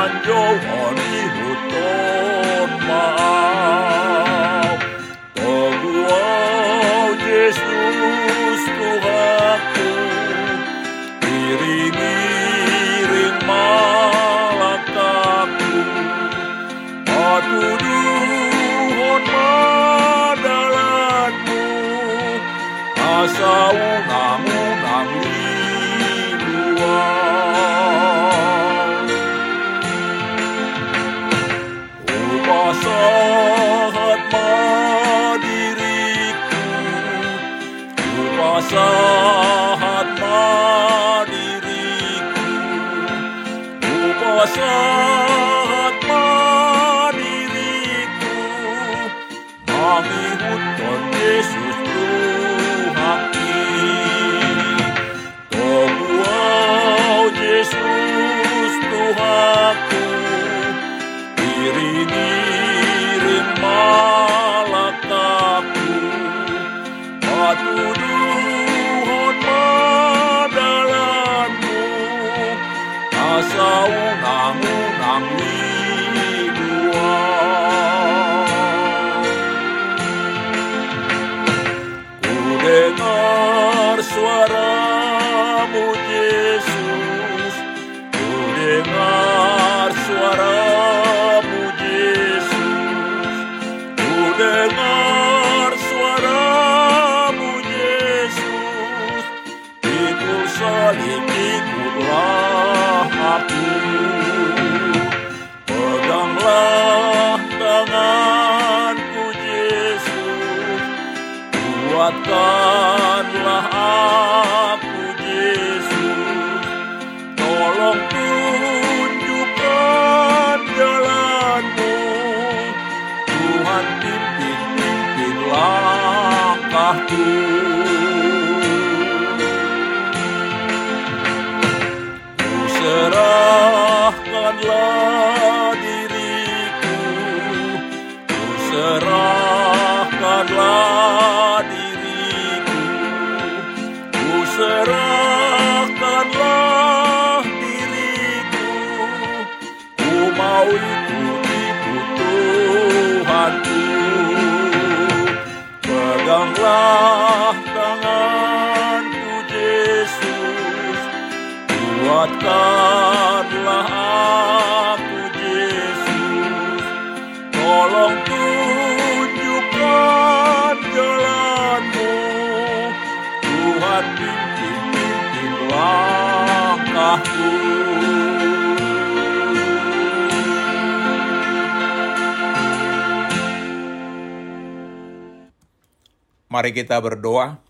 Naman Yohani huton maaf. Tuhan Yesus Tuhanku. Iring-iring malakaku Patuduhon madalatmu Asa unang-unang boa. Asa unang-unang liduang Ku dengar suaramu Yesus Ku dengar suaramu Yesus Ku dengar suaramu Yesus. Pikul salib ikutlah Tolong tunjukkan jalanmu. Tuhan pimpin pimpin langkahku Ku serahkanlah Kuatkanlah aku Yesus. Tolong tunjukkan jalanmu. Tuhan pimpin pimpin langkahku Mari kita berdoa.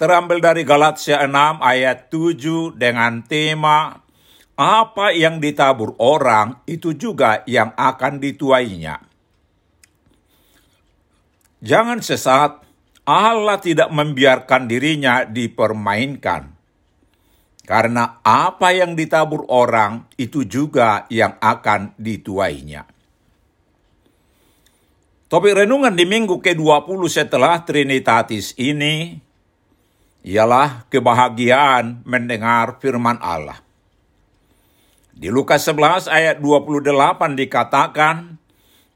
terambil dari Galatia 6 ayat 7 dengan tema apa yang ditabur orang itu juga yang akan dituainya. Jangan sesat, Allah tidak membiarkan dirinya dipermainkan. Karena apa yang ditabur orang itu juga yang akan dituainya. Topik renungan di minggu ke-20 setelah Trinitatis ini ialah kebahagiaan mendengar firman Allah. Di Lukas 11 ayat 28 dikatakan,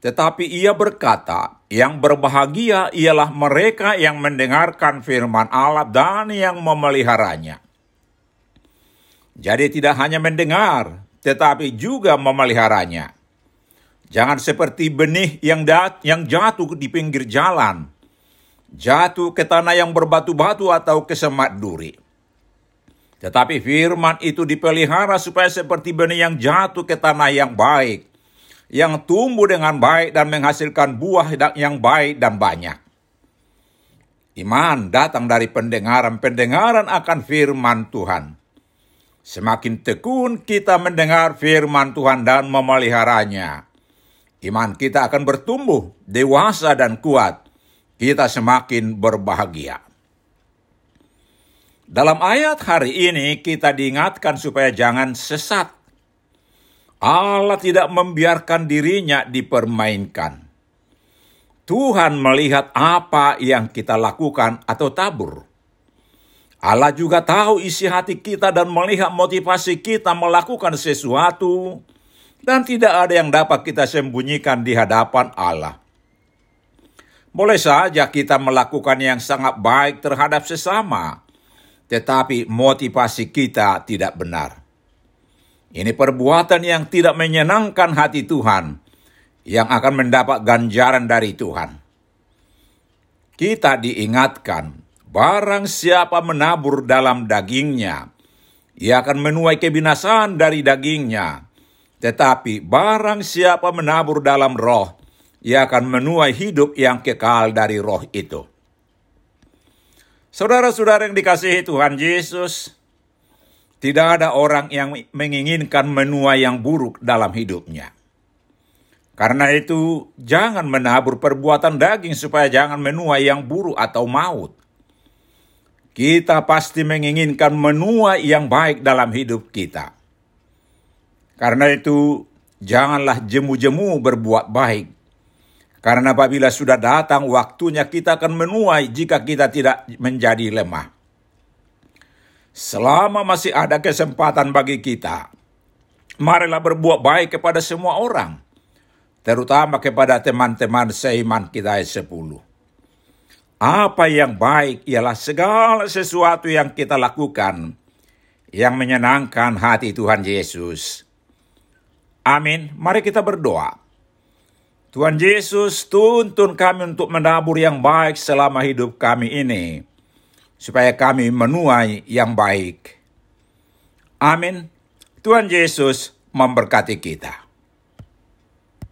tetapi ia berkata, yang berbahagia ialah mereka yang mendengarkan firman Allah dan yang memeliharanya. Jadi tidak hanya mendengar, tetapi juga memeliharanya. Jangan seperti benih yang, yang jatuh di pinggir jalan, jatuh ke tanah yang berbatu-batu atau ke semak duri. Tetapi firman itu dipelihara supaya seperti benih yang jatuh ke tanah yang baik, yang tumbuh dengan baik dan menghasilkan buah yang baik dan banyak. Iman datang dari pendengaran-pendengaran akan firman Tuhan. Semakin tekun kita mendengar firman Tuhan dan memeliharanya, iman kita akan bertumbuh, dewasa dan kuat. Kita semakin berbahagia. Dalam ayat hari ini kita diingatkan supaya jangan sesat. Allah tidak membiarkan dirinya dipermainkan. Tuhan melihat apa yang kita lakukan atau tabur. Allah juga tahu isi hati kita dan melihat motivasi kita melakukan sesuatu, dan tidak ada yang dapat kita sembunyikan di hadapan Allah. Boleh saja kita melakukan yang sangat baik terhadap sesama, tetapi motivasi kita tidak benar. Ini perbuatan yang tidak menyenangkan hati Tuhan, yang akan mendapat ganjaran dari Tuhan. Kita diingatkan Barang siapa menabur dalam dagingnya, ia akan menuai kebinasaan dari dagingnya. Tetapi barang siapa menabur dalam roh, ia akan menuai hidup yang kekal dari roh itu. Saudara-saudara yang dikasihi Tuhan Yesus, tidak ada orang yang menginginkan menuai yang buruk dalam hidupnya. Karena itu, jangan menabur perbuatan daging supaya jangan menuai yang buruk atau maut kita pasti menginginkan menuai yang baik dalam hidup kita. Karena itu, janganlah jemu-jemu berbuat baik. Karena apabila sudah datang waktunya kita akan menuai jika kita tidak menjadi lemah. Selama masih ada kesempatan bagi kita, marilah berbuat baik kepada semua orang, terutama kepada teman-teman seiman kita sepuluh. Apa yang baik ialah segala sesuatu yang kita lakukan yang menyenangkan hati Tuhan Yesus. Amin. Mari kita berdoa. Tuhan Yesus tuntun kami untuk menabur yang baik selama hidup kami ini, supaya kami menuai yang baik. Amin. Tuhan Yesus memberkati kita.